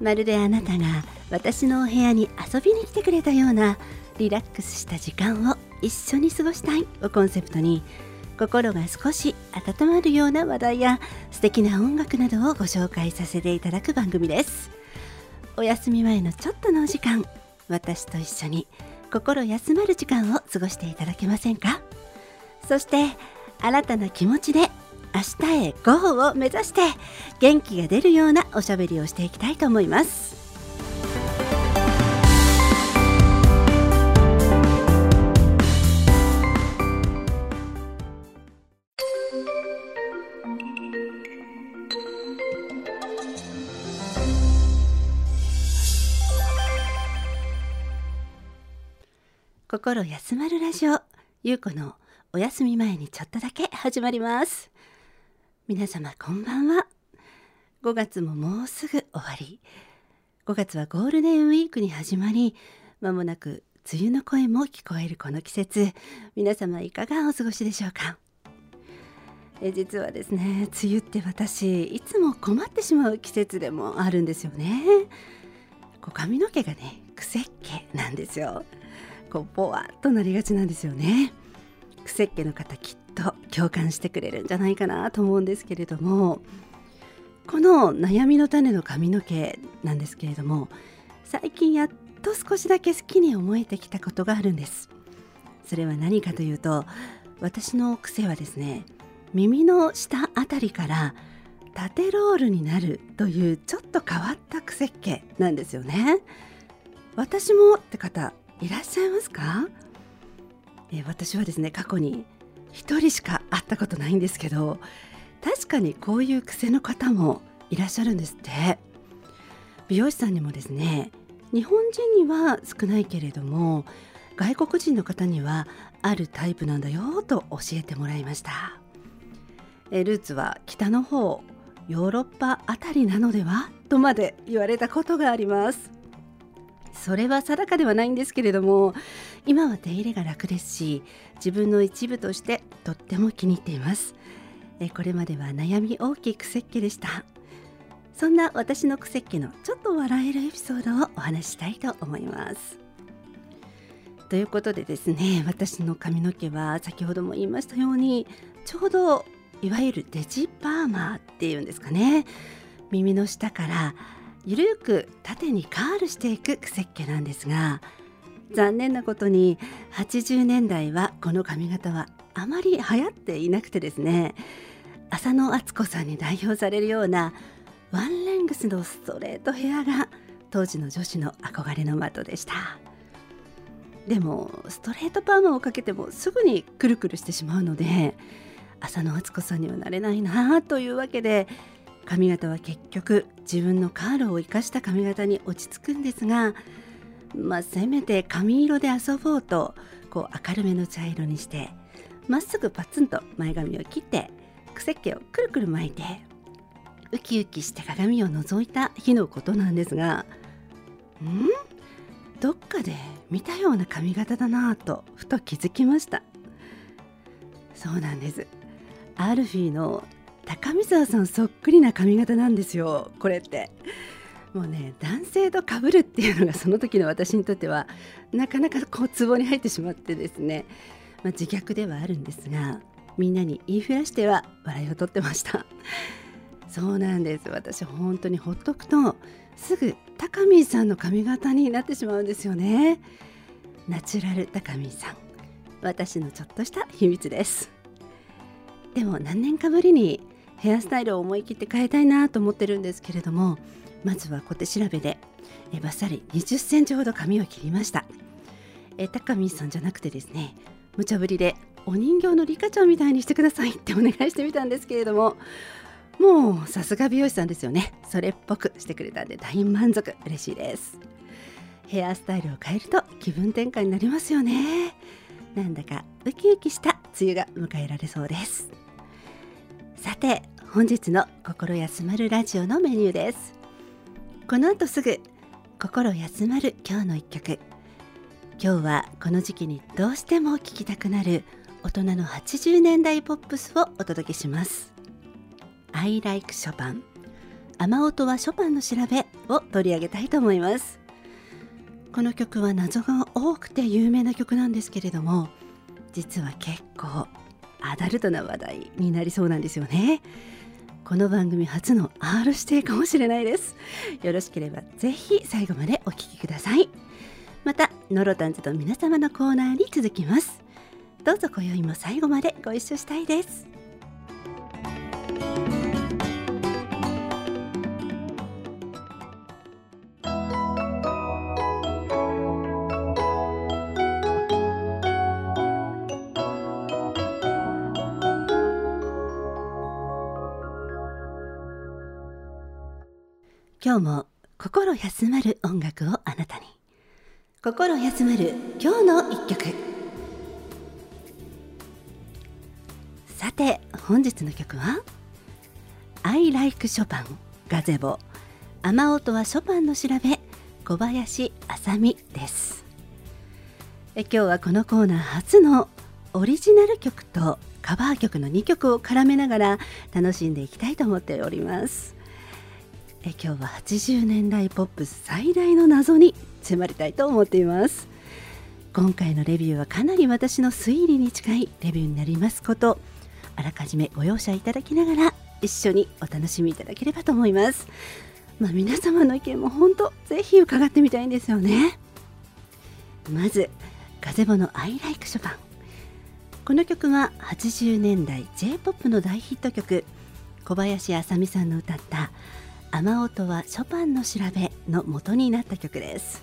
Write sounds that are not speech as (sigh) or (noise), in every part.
まるであなたが私のお部屋に遊びに来てくれたようなリラックスした時間を一緒に過ごしたいをコンセプトに心が少し温まるような話題や素敵な音楽などをご紹介させていただく番組です。お休み前のちょっとのお時間私と一緒に心休まる時間を過ごしていただけませんか？そして新たな気持ちで明日へ GO を目指して元気が出るようなおしゃべりをしていきたいと思います。心休まるラジオ。ゆうこのお休み前にちょっとだけ始まります。皆様こんばんは。5月ももうすぐ終わり。5月はゴールデンウィークに始まりまもなく梅雨の声も聞こえるこの季節。皆様いかがお過ごしでしょうか？え実はですね梅雨って私いつも困ってしまう季節でもあるんですよね。こう髪の毛がね癖っ気なんですよ。こうボワッとなりがちなんですよね。癖っ気の方きっと共感してくれるんじゃないかなと思うんですけれどもこの悩みの種の髪の毛なんですけれども最近やっと少しだけ好きに思えてきたことがあるんです。それは何かというと私の癖はですね耳の下あたりから縦ロールになるというちょっと変わった癖っ気なんですよね。私もって方いらっしゃいますか？え私はですね過去に1人しか会ったことないんですけど確かにこういう癖の方もいらっしゃるんですって。美容師さんにもですね日本人には少ないけれども外国人の方にはあるタイプなんだよと教えてもらいました。えルーツは北の方ヨーロッパあたりなのではとまで言われたことがあります。それは定かではないんですけれども今は手入れが楽ですし自分の一部としてとっても気に入っています。えこれまでは悩み大きい癖っ気でした。そんな私の癖っ気のちょっと笑えるエピソードをお話ししたいと思います。ということでですね私の髪の毛は先ほども言いましたようにちょうどいわゆるデジパーマーっていうんですかね。耳の下からゆるく縦にカールしていく癖っ気なんですが残念なことに80年代はこの髪型はあまり流行っていなくてですね。浅野敦子さんに代表されるようなワンレングスのストレートヘアが当時の女子の憧れの的でした。でもストレートパーマをかけてもすぐにくるくるしてしまうので浅野敦子さんにはなれないなというわけで髪型は結局自分のカールを生かした髪型に落ち着くんですがまあせめて髪色で遊ぼうとこう明るめの茶色にしてまっすぐパツンと前髪を切って癖っ気をくるくる巻いてウキウキして鏡を覗いた日のことなんですがん？どっかで見たような髪型だなぁとふと気づきました。そうなんです。アルフィーの高見沢さんそっくりな髪型なんですよこれって。もうね男性と被るっていうのがその時の私にとってはなかなかこうツボに入ってしまってですね、まあ、自虐ではあるんですがみんなに言いふらしては笑いをとってました。(laughs) そうなんです。私本当にほっとくとすぐ高見さんの髪型になってしまうんですよね。ナチュラル高見さん。私のちょっとした秘密です。でも何年かぶりにヘアスタイルを思い切って変えたいなと思ってるんですけれどもまずは小手調べでえバッサリ20センチほど髪を切りました。え高見さんじゃなくてですね無茶ぶりでお人形のリカちゃんみたいにしてくださいってお願いしてみたんですけれどももうさすが美容師さんですよね。それっぽくしてくれたんで大満足。嬉しいです。ヘアスタイルを変えると気分転換になりますよね。なんだかウキウキした梅雨が迎えられそうです。さて本日の心休まるラジオのメニューです。この後すぐ心休まる今日の一曲。今日はこの時期にどうしても聴きたくなる大人の80年代ポップスをお届けします。I like ショパン雨音はショパンの調べを取り上げたいと思います。この曲は謎が多くて有名な曲なんですけれども実は結構アダルトな話題になりそうなんですよね。この番組初の R 指定かもしれないです。よろしければぜひ最後までお聞きください。またノロタンズと皆様のコーナーに続きます。どうぞ今宵も最後までご一緒したいです。今日も心休まる音楽をあなたに。心休まる今日の一曲。さて本日の曲は I like ショパンガゼボ。雨音はショパンの調べ小林あさみです。え今日はこのコーナー初のオリジナル曲とカバー曲の2曲を絡めながら楽しんでいきたいと思っております。え今日は80年代ポップス最大の謎に迫りたいと思っています。今回のレビューはかなり私の推理に近いレビューになりますことあらかじめご容赦いただきながら一緒にお楽しみいただければと思います。まあ、皆様の意見も本当ぜひ伺ってみたいんですよね。まずガゼボの I like ショパン。この曲は80年代 J-POP の大ヒット曲小林あさみさんの歌った雨音はショパンの調べの元になった曲です。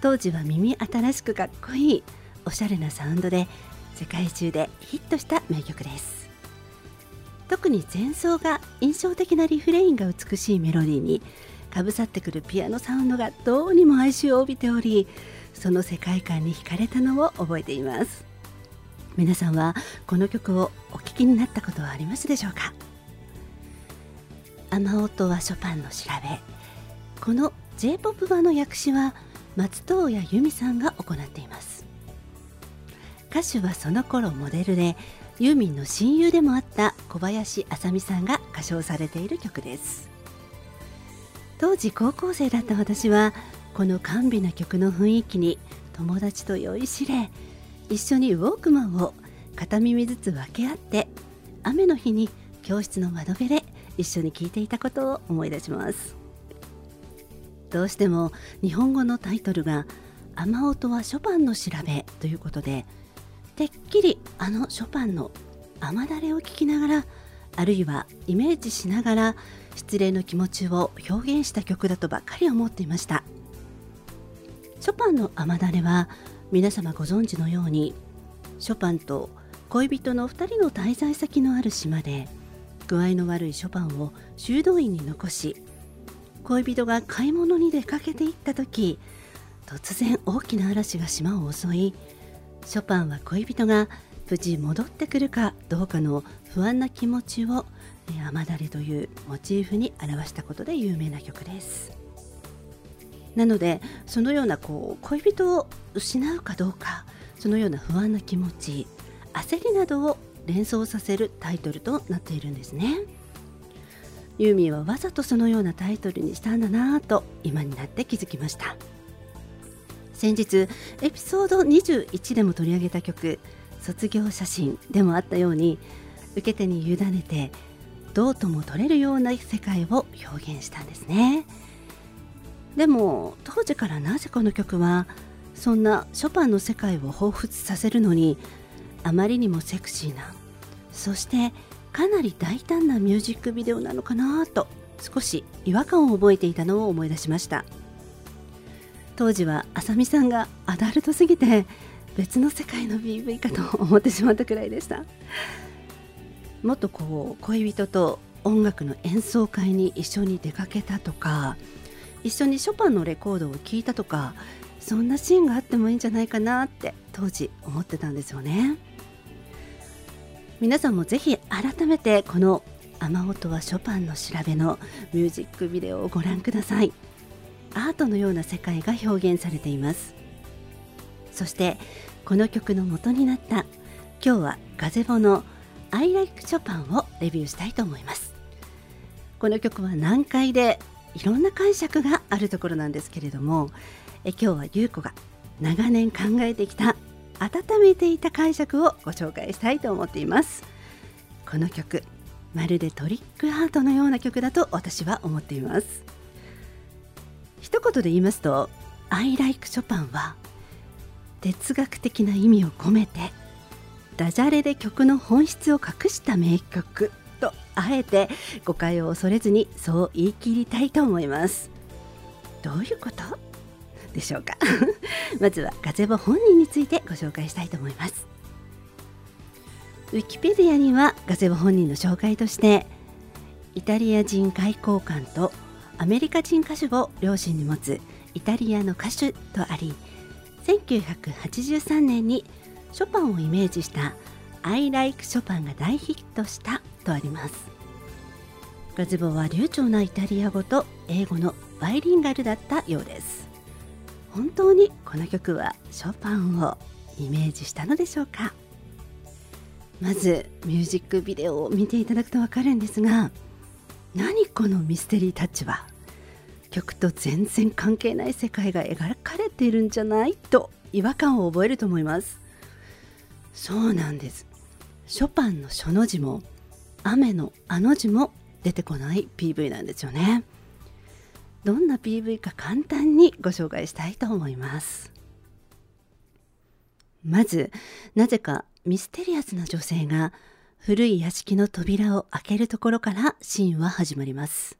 当時は耳新しくかっこいいおしゃれなサウンドで世界中でヒットした名曲です。特に前奏が印象的なリフレインが美しいメロディーにかぶさってくるピアノサウンドがどうにも哀愁を帯びておりその世界観に惹かれたのを覚えています。皆さんはこの曲をお聴きになったことはありますでしょうか？雨音はショパンの調べ。この J-POP 版の訳詞は松任谷由実さんが行っています。歌手はその頃モデルでユーミンの親友でもあった小林あさみさんが歌唱されている曲です。当時高校生だった私はこの甘美な曲の雰囲気に友達と酔いしれ一緒にウォークマンを片耳ずつ分け合って雨の日に教室の窓辺で一緒に聞いていたことを思い出します。どうしても日本語のタイトルが「雨音はショパンの調べ」ということでてっきりあのショパンの雨だれを聞きながらあるいはイメージしながら失礼の気持ちを表現した曲だとばかり思っていました。ショパンの雨だれは皆様ご存知のようにショパンと恋人の2人の滞在先のある島で具合の悪いショパンを修道院に残し恋人が買い物に出かけていった時突然大きな嵐が島を襲いショパンは恋人が無事戻ってくるかどうかの不安な気持ちを雨だれというモチーフに表したことで有名な曲です。なのでそのようなこう恋人を失うかどうかそのような不安な気持ち焦りなどを連想させるタイトルとなっているんですね。ユーミンはわざとそのようなタイトルにしたんだなぁと今になって気づきました。先日エピソード21でも取り上げた曲「卒業写真」でもあったように受け手に委ねてどうとも取れるような世界を表現したんですね。でも当時からなぜこの曲はそんなショパンの世界を彷彿させるのにあまりにもセクシーな。そしてかなり大胆なミュージックビデオなのかなと少し違和感を覚えていたのを思い出しました。当時はあさみさんがアダルトすぎて別の世界の BV かと思ってしまったくらいでした。もっとこう恋人と音楽の演奏会に一緒に出かけたとか一緒にショパンのレコードを聴いたとかそんなシーンがあってもいいんじゃないかなって当時思ってたんですよね。皆さんもぜひ改めてこの「雨音はショパンの調べ」のミュージックビデオをご覧ください。アートのような世界が表現されています。そしてこの曲の元になった今日はガゼボの I like ショパンをレビューしたいと思います。この曲は難解でいろんな解釈があるところなんですけれどもえ今日は優子が長年考えてきた温めていた解釈をご紹介したいと思っています。この曲まるでトリックアートのような曲だと私は思っています。一言で言いますと I like ショパンは哲学的な意味を込めてダジャレで曲の本質を隠した名曲とあえて誤解を恐れずにそう言い切りたいと思います。どういうこと？でしょうか。(laughs) まずはガゼボ本人についてご紹介したいと思います。ウィキペディアにはガゼボ本人の紹介としてイタリア人外交官とアメリカ人歌手を両親に持つイタリアの歌手とあり1983年にショパンをイメージした「I like ショパン」が大ヒットしたとあります。ガズボは流暢なイタリア語と英語のバイリンガルだったようです。本当にこの曲はショパンをイメージしたのでしょうか？まずミュージックビデオを見ていただくと分かるんですが何このミステリータッチは曲と全然関係ない世界が描かれているんじゃない？と違和感を覚えると思います。そうなんです。ショパンの書の字も雨のあの字も出てこない PV なんですよね。どんな PV か簡単にご紹介したいと思います。まずなぜかミステリアスな女性が古い屋敷の扉を開けるところからシーンは始まります。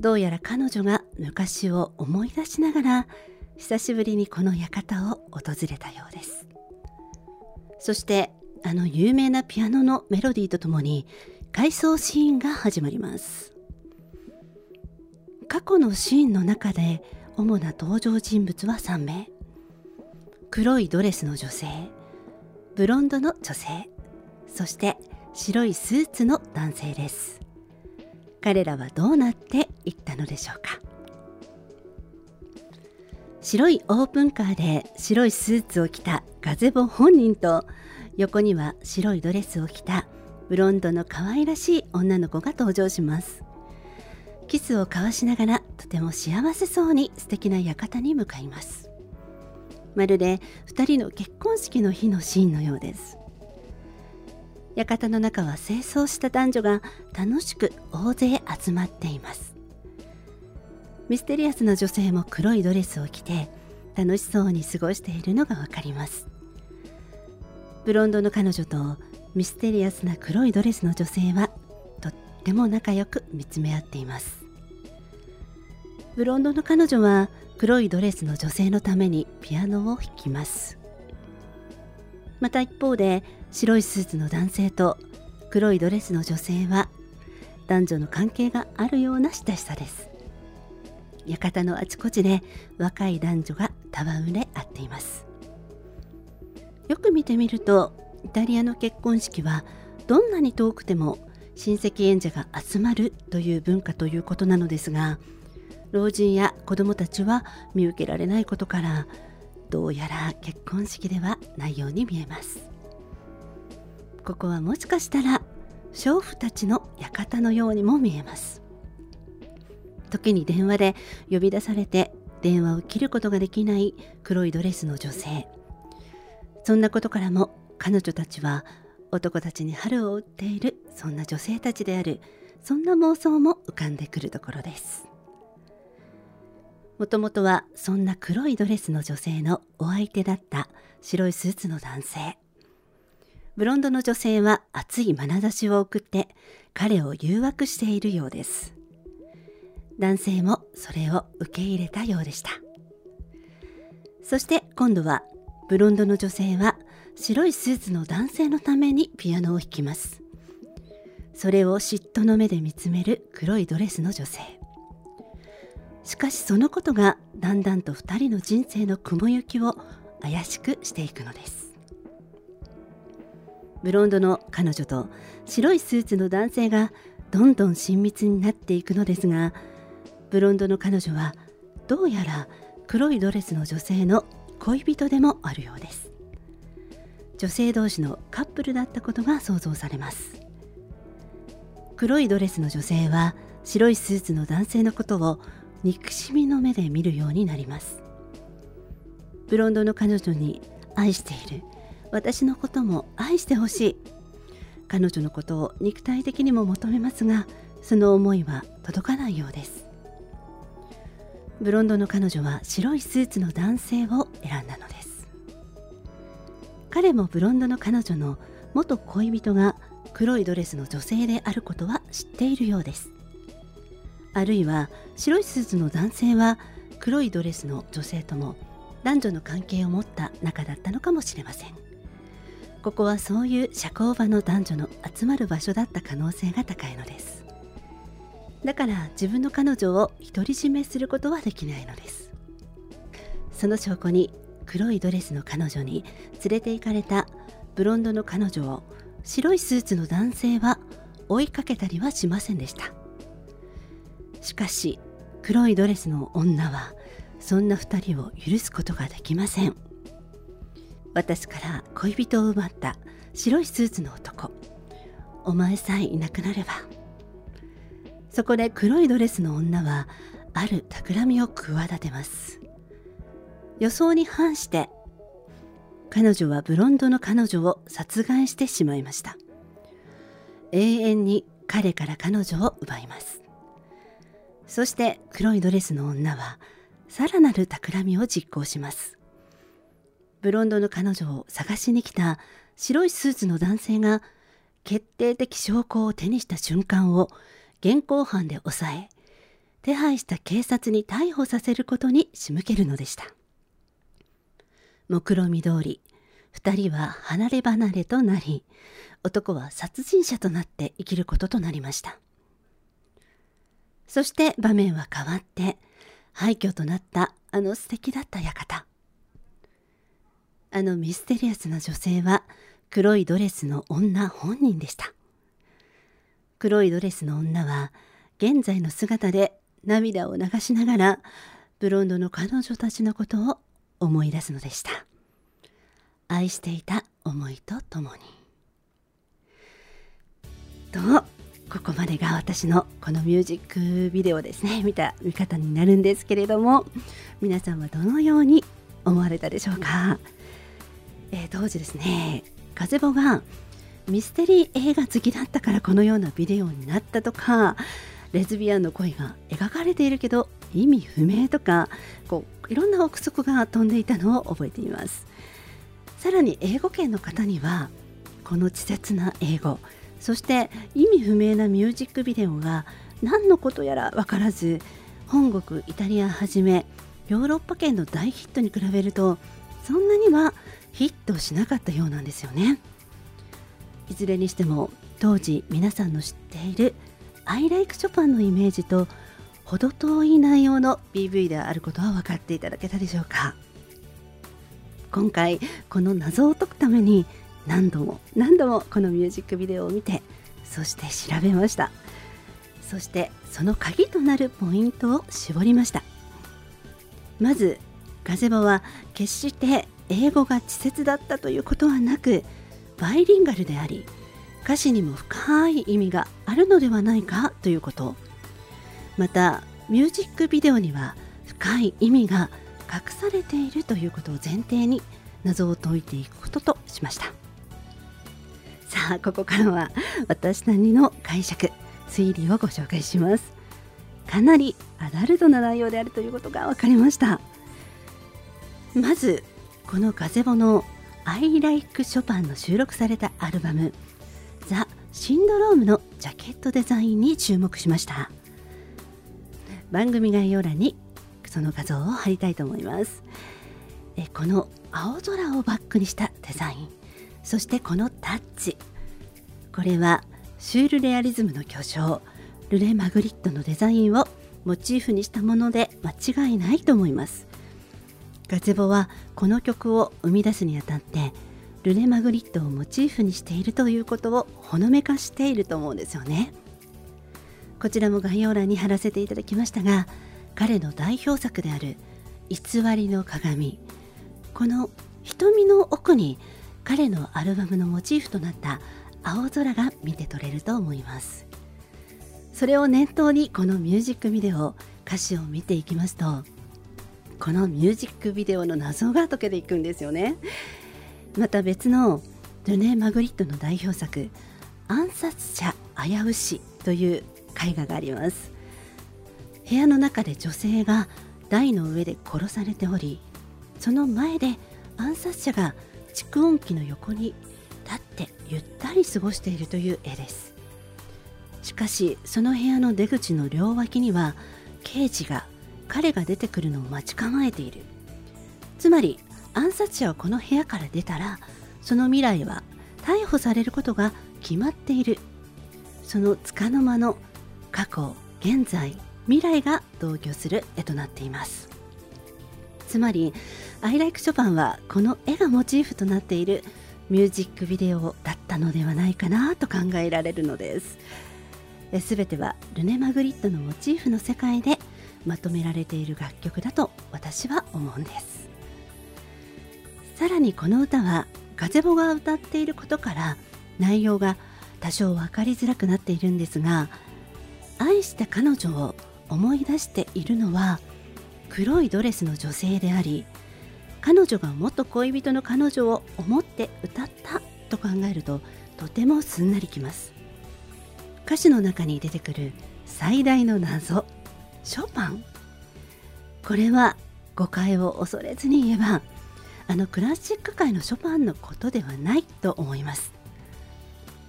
どうやら彼女が昔を思い出しながら久しぶりにこの館を訪れたようです。そしてあの有名なピアノのメロディーとともに回想シーンが始まります。過去のシーンの中で主な登場人物は3名。黒いドレスの女性。ブロンドの女性。そして白いスーツの男性です。彼らはどうなっていったのでしょうか。白いオープンカーで白いスーツを着たガゼボ本人と横には白いドレスを着たブロンドの可愛らしい女の子が登場します。キスを交わしながらとても幸せそうに素敵な館に向かいます。まるで2人の結婚式の日のシーンのようです。館の中は清掃した男女が楽しく大勢集まっています。ミステリアスな女性も黒いドレスを着て楽しそうに過ごしているのがわかります。ブロンドの彼女とミステリアスな黒いドレスの女性はとっても仲良く見つめ合っています。ブロンドの彼女は黒いドレスの女性のためにピアノを弾きます。また一方で白いスーツの男性と黒いドレスの女性は男女の関係があるような親しさです。館のあちこちで若い男女が束うれ合っています。よく見てみるとイタリアの結婚式はどんなに遠くても親戚縁者が集まるという文化ということなのですが老人や子どもたちは見受けられないことからどうやら結婚式ではないように見えます。ここはもしかしたら娼婦たちの館のようにも見えます。時に電話で呼び出されて電話を切ることができない黒いドレスの女性。そんなことからも彼女たちは男たちに春を売っているそんな女性たちであるそんな妄想も浮かんでくるところです。もともとはそんな黒いドレスの女性のお相手だった白いスーツの男性。ブロンドの女性は熱い眼差しを送って彼を誘惑しているようです。男性もそれを受け入れたようでした。そして今度はブロンドの女性は白いスーツの男性のためにピアノを弾きます。それを嫉妬の目で見つめる黒いドレスの女性。しかしそのことがだんだんと2人の人生の雲行きを怪しくしていくのです。ブロンドの彼女と白いスーツの男性がどんどん親密になっていくのですがブロンドの彼女はどうやら黒いドレスの女性の恋人でもあるようです。女性同士のカップルだったことが想像されます。黒いドレスの女性は白いスーツの男性のことを憎しみの目で見るようになります。ブロンドの彼女に愛している。私のことも愛してほしい。彼女のことを肉体的にも求めますがその思いは届かないようです。ブロンドの彼女は白いスーツの男性を選んだのです。彼もブロンドの彼女の元恋人が黒いドレスの女性であることは知っているようです。あるいは白いスーツの男性は黒いドレスの女性とも男女の関係を持った仲だったのかもしれません。ここはそういう社交場の男女の集まる場所だった可能性が高いのです。だから自分の彼女を独り占めすることはできないのです。その証拠に黒いドレスの彼女に連れて行かれたブロンドの彼女を白いスーツの男性は追いかけたりはしませんでした。しかし黒いドレスの女はそんな2人を許すことができません。私から恋人を奪った白いスーツの男。お前さえいなくなれば。そこで黒いドレスの女はある企みを企てます。予想に反して彼女はブロンドの彼女を殺害してしまいました。永遠に彼から彼女を奪います。そして黒いドレスの女はさらなる企みを実行します。ブロンドの彼女を探しに来た白いスーツの男性が決定的証拠を手にした瞬間を現行犯で抑え手配した警察に逮捕させることに仕向けるのでした。目論見通り2人は離れ離れとなり男は殺人者となって生きることとなりました。そして場面は変わって廃墟となったあの素敵だった館。あのミステリアスな女性は黒いドレスの女本人でした。黒いドレスの女は現在の姿で涙を流しながらブロンドの彼女たちのことを思い出すのでした。愛していた思いとともに。とここまでが私のこのミュージックビデオですね。見た見方になるんですけれども皆さんはどのように思われたでしょうか、えー、当時ですね風ボがミステリー映画好きだったからこのようなビデオになったとかレズビアンの恋が描かれているけど意味不明とかこういろんな憶測が飛んでいたのを覚えています。さらに英語圏の方にはこの稚拙な英語そして意味不明なミュージックビデオが何のことやら分からず本国イタリアはじめヨーロッパ圏の大ヒットに比べるとそんなにはヒットしなかったようなんですよね。いずれにしても当時皆さんの知っている「アイライクショパン」のイメージと程遠い内容の PV であることは分かっていただけたでしょうか。今回この謎を解くために何度も何度もこのミュージックビデオを見てそして調べました。そしてその鍵となるポイントを絞りました。まずガゼボは決して英語が稚拙だったということはなくバイリンガルであり歌詞にも深い意味があるのではないかということ。またミュージックビデオには深い意味が隠されているということを前提に謎を解いていくこととしました。さあここからは私なりの解釈推理をご紹介します。かなりアダルトな内容であるということが分かりました。まずこのガゼボの「I Like ショパン」の収録されたアルバム「ザ・シンドローム」のジャケットデザインに注目しました。番組概要欄にその画像を貼りたいと思います。えこの青空をバックにしたデザイン。そしてこのタッチ。これはシュールレアリズムの巨匠ルネ・マグリットのデザインをモチーフにしたもので間違いないと思います。ガゼボはこの曲を生み出すにあたってルネ・マグリットをモチーフにしているということをほのめかしていると思うんですよね。こちらも概要欄に貼らせていただきましたが彼の代表作である偽りの鏡。この瞳の奥に彼のアルバムのモチーフとなった青空が見て取れると思います。それを念頭にこのミュージックビデオ歌詞を見ていきますとこのミュージックビデオの謎が解けていくんですよね。また別のルネ・マグリットの代表作「暗殺者危うし」という絵画があります。部屋の中で女性が台の上で殺されておりその前で暗殺者が蓄音機の横に立ってゆったり過ごしているという絵です。しかしその部屋の出口の両脇には刑事が彼が出てくるのを待ち構えている。つまり暗殺者はこの部屋から出たらその未来は逮捕されることが決まっている。その束の間の過去現在未来が同居する絵となっています。つまり「I like ショパン」はこの絵がモチーフとなっているミュージックビデオだったのではないかなと考えられるのです。全てはルネ・マグリットのモチーフの世界でまとめられている楽曲だと私は思うんです。さらにこの歌はガゼボが歌っていることから内容が多少分かりづらくなっているんですが愛した彼女を思い出しているのは黒いドレスの女性であり彼女が元恋人の彼女を思って歌ったと考えるととてもすんなりきます。歌詞の中に出てくる最大の謎。ショパン。これは誤解を恐れずに言えばあのクラシック界のショパンのことではないと思います。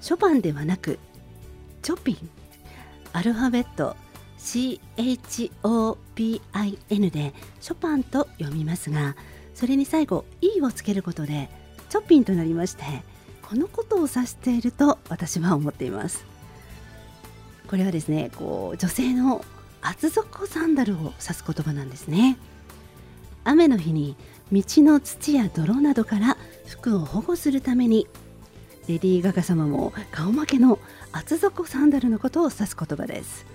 ショパンではなくチョピン。アルファベット。CHOPIN でショパンと読みますがそれに最後 E をつけることでチョッピンとなりましてこのことを指していると私は思っています。これはですねこう女性の厚底サンダルを指す言葉なんですね。雨の日に道の土や泥などから服を保護するためにレディー・ガガ様も顔負けの厚底サンダルのことを指す言葉です。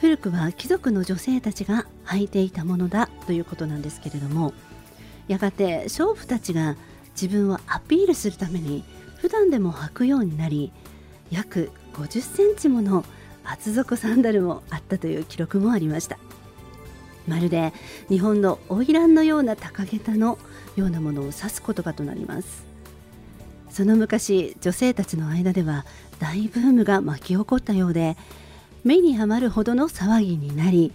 古くは貴族の女性たちが履いていたものだということなんですけれどもやがて娼婦たちが自分をアピールするために普段でも履くようになり約50センチもの厚底サンダルもあったという記録もありました。まるで日本の花魁のような高下駄のようなものを指す言葉となります。その昔女性たちの間では大ブームが巻き起こったようで目に余るほどの騒ぎになり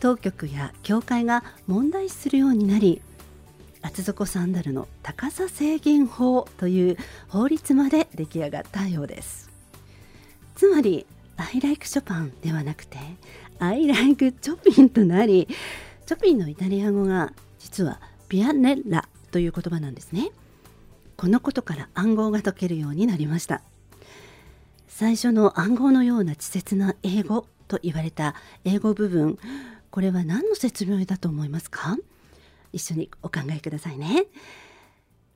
当局や教会が問題視するようになり厚底サンダルの高さ制限法という法律まで出来上がったようです。つまり I like ショパンではなくて I like チョピンとなりチョピンのイタリア語が実はピアネッラという言葉なんですね。このことから暗号が解けるようになりました。最初の暗号のような稚拙な英語と言われた英語部分これは何の説明だと思いますか？一緒にお考えくださいね。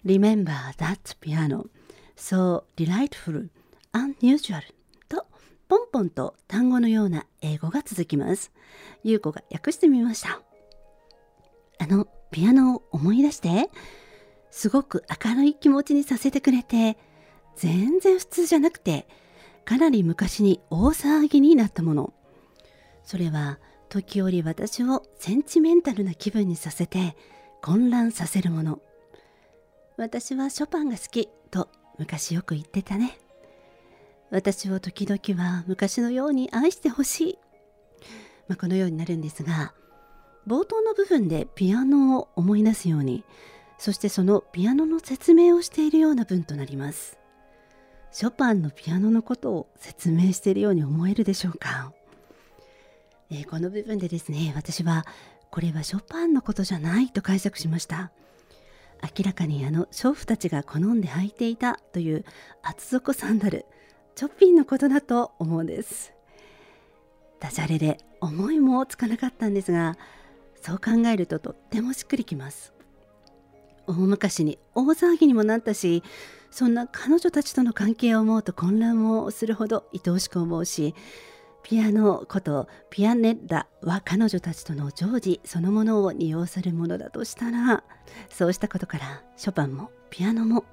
Remember that piano. So delightful unusual. とポンポンと単語のような英語が続きます。優子が訳してみました。あのピアノを思い出してすごく明るい気持ちにさせてくれて全然普通じゃなくてかなり昔に大騒ぎになったもの。それは時折私をセンチメンタルな気分にさせて混乱させるもの。私はショパンが好きと昔よく言ってたね。私を時々は昔のように愛してほしい、まあ、このようになるんですが冒頭の部分でピアノを思い出すようにそしてそのピアノの説明をしているような文となります。ショパンのピアノのことを説明しているように思えるでしょうか、えー、この部分でですね私はこれはショパンのことじゃないと解釈しました。明らかにあの娼婦たちが好んで履いていたという厚底サンダルチョッピンのことだと思うんです。ダジャレで思いもつかなかったんですがそう考えるととってもしっくりきます。大昔に大騒ぎにもなったしそんな彼女たちとの関係を思うと混乱もするほど愛おしく思うしピアノことピアネッラは彼女たちとの常時そのものを利用するものだとしたらそうしたことからショパンもピアノも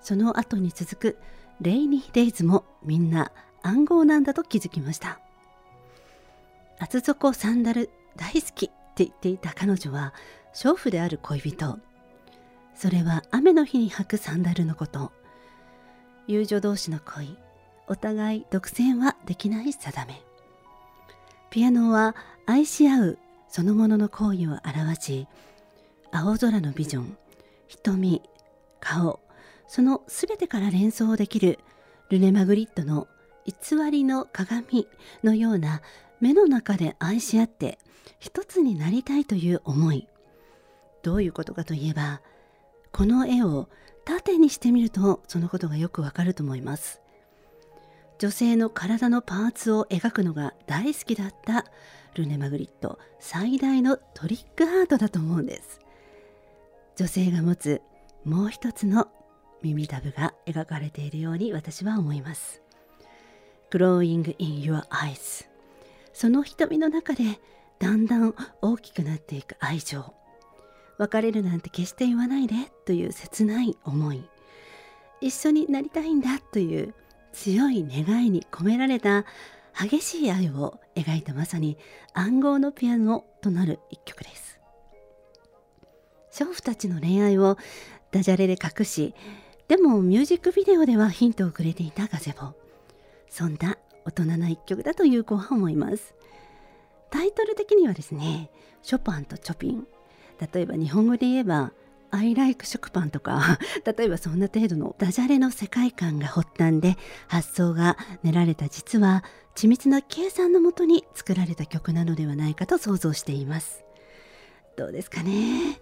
その後に続くレイニー・デイズもみんな暗号なんだと気づきました。厚底サンダル大好きって言っていた彼女は娼婦である恋人。それは雨の日に履くサンダルのこと。友情同士の恋。お互い独占はできない定め。ピアノは愛し合うそのものの行為を表し青空のビジョン瞳顔その全てから連想できるルネ・マグリットの偽りの鏡のような目の中で愛し合って一つになりたいという思い。どういうことかといえばこの絵を縦にしてみるとそのことがよくわかると思います。女性の体のパーツを描くのが大好きだったルネ・マグリット最大のトリックアートだと思うんです。女性が持つもう一つの耳たぶが描かれているように私は思います。Growing in your eyes その瞳の中でだんだん大きくなっていく愛情。別れるなんて決して言わないでという切ない思い。一緒になりたいんだという強い願いに込められた激しい愛を描いたまさに暗号のピアノとなる一曲です。娼婦たちの恋愛をダジャレで隠しでもミュージックビデオではヒントをくれていたガゼボそんな大人な一曲だという子は思います。タイトル的にはですねショパンとチョピン。例えば日本語で言えば「I like 食パン」とか (laughs) 例えばそんな程度のダジャレの世界観が発端で発想が練られた実は緻密な計算のもとに作られた曲なのではないかと想像しています。どうですかね？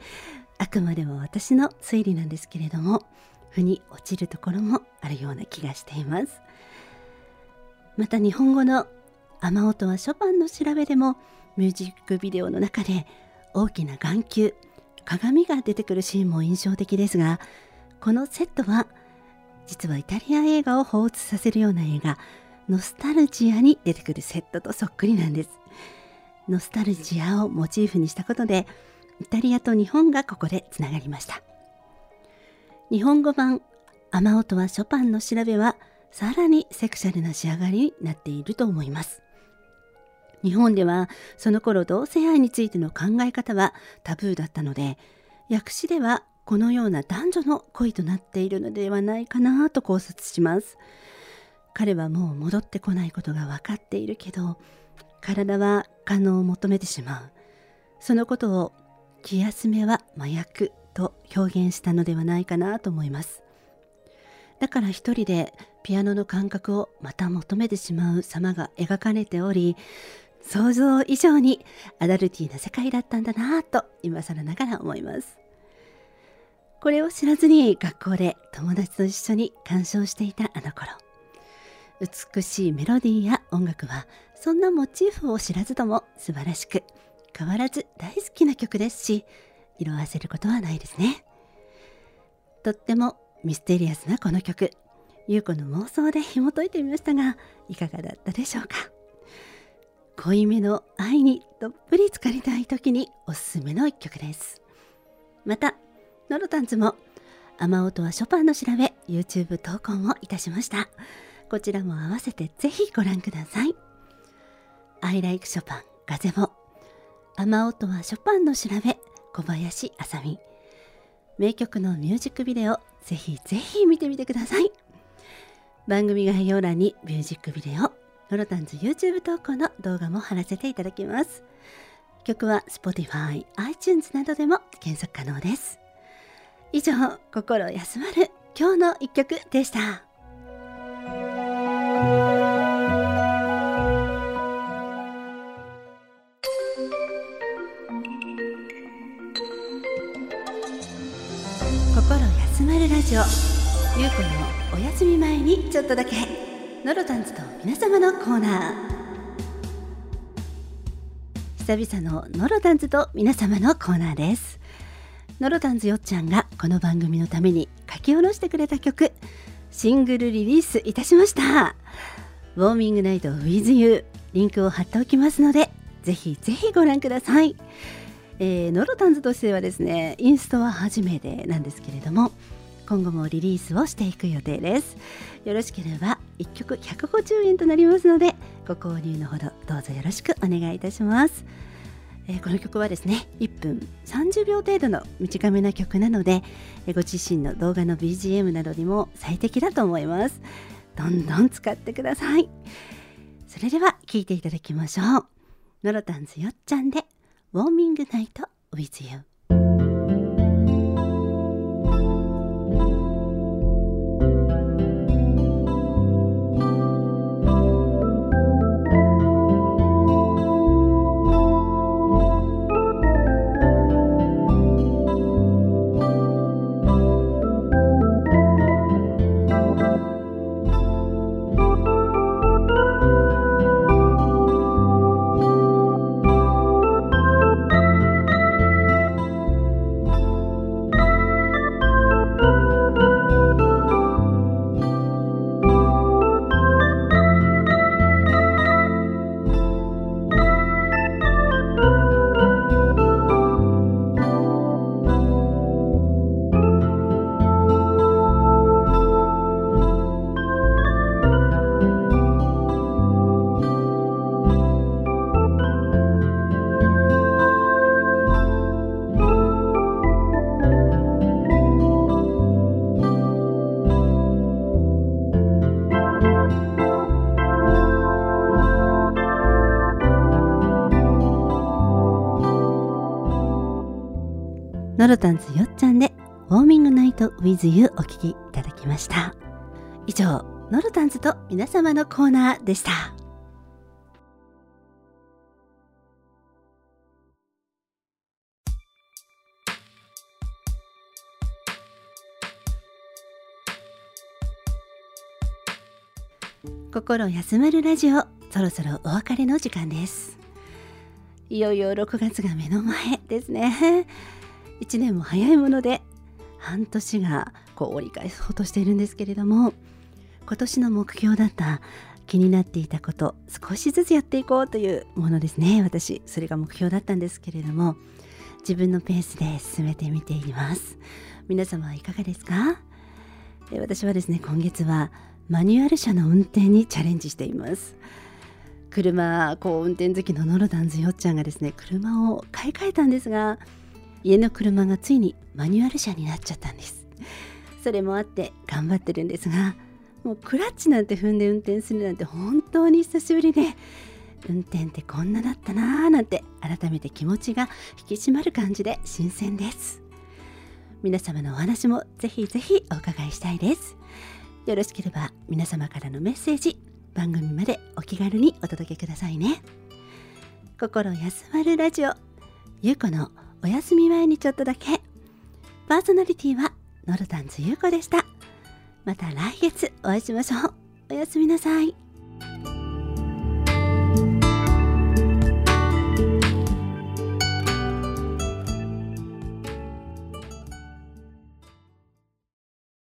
あくまでも私の推理なんですけれども腑に落ちるところもあるような気がしています。また日本語の雨音はショパンの調べでもミュージックビデオの中で大きな眼球鏡が出てくるシーンも印象的ですがこのセットは実はイタリア映画を彷彿させるような映画ノスタルジアに出てくるセットとそっくりなんです。ノスタルジアをモチーフにしたことでイタリアと日本がここでつながりました。日本語版雨音はショパンの調べはさらにセクシャルな仕上がりになっていると思います。日本ではその頃同性愛についての考え方はタブーだったので訳詞ではこのような男女の恋となっているのではないかなと考察します。彼はもう戻ってこないことが分かっているけど体は可能を求めてしまう。そのことを気休めは麻薬と表現したのではないかなと思います。だから一人でピアノの感覚をまた求めてしまう様が描かれており想像以上にアダルティーな世界だったんだなぁと今更ながら思います。これを知らずに学校で友達と一緒に鑑賞していたあの頃美しいメロディーや音楽はそんなモチーフを知らずとも素晴らしく変わらず大好きな曲ですし色あせることはないですね。とってもミステリアスなこの曲。優子の妄想で紐解いてみましたがいかがだったでしょうか？濃いめの愛にどっぷり浸かりたい時におすすめの一曲です。またノロタンズも雨音はショパンの調べ YouTube 投稿もいたしました。こちらも合わせてぜひご覧ください。I like ショパンガゼボ雨音はショパンの調べ小林あさみ名曲のミュージックビデオぜひぜひ見てみてください。番組概要欄にミュージックビデオノロタンズ YouTube 投稿の動画も貼らせていただきます。曲は Spotify、iTunes などでも検索可能です。以上、心休まる今日の一曲でした。心休まるラジオゆうこのお休み前にちょっとだけノロタンズと皆様のコーナー。久々のノロタンズと皆様のコーナーです。ノロタンズよっちゃんがこの番組のために書き下ろしてくれた曲シングルリリースいたしました。 Warming Night with you リンクを貼っておきますのでぜひぜひご覧ください、えー、ノロタンズとしてはですねインストは初めてなんですけれども今後もリリースをしていく予定です。よろしければ1曲150円となりますのでご購入のほどどうぞよろしくお願いいたします。えー、この曲はですね1分30秒程度の短めな曲なので、えー、ご自身の動画の BGM などにも最適だと思います。どんどん使ってください。それでは聴いていただきましょう。ノロタンズよっちゃんでウォーミングナイト with you ロタンズよっちゃんでウォーミングナイト with you お聴きいただきました。以上ノロタンズと皆様のコーナーでした。心休まるラジオそろそろお別れの時間です。いよいよ6月が目の前ですね。1年も早いもので半年がこう折り返そうとしているんですけれども今年の目標だった気になっていたこと少しずつやっていこうというものですね。私それが目標だったんですけれども自分のペースで進めてみています。皆様はいかがですか？私はですね今月はマニュアル車の運転にチャレンジしています。車こう運転好きのノロダンズよっちゃんがですね車を買い替えたんですが家の車がついにマニュアル車になっちゃったんです。それもあって頑張ってるんですがもうクラッチなんて踏んで運転するなんて本当に久しぶりで運転ってこんなだったなーなんて改めて気持ちが引き締まる感じで新鮮です。皆様のお話もぜひぜひお伺いしたいです。よろしければ皆様からのメッセージ番組までお気軽にお届けくださいね。心休まるラジオゆうこのお休み前にちょっとだけ。パーソナリティはノルタンズゆうこでした。また来月お会いしましょう。おやすみなさい。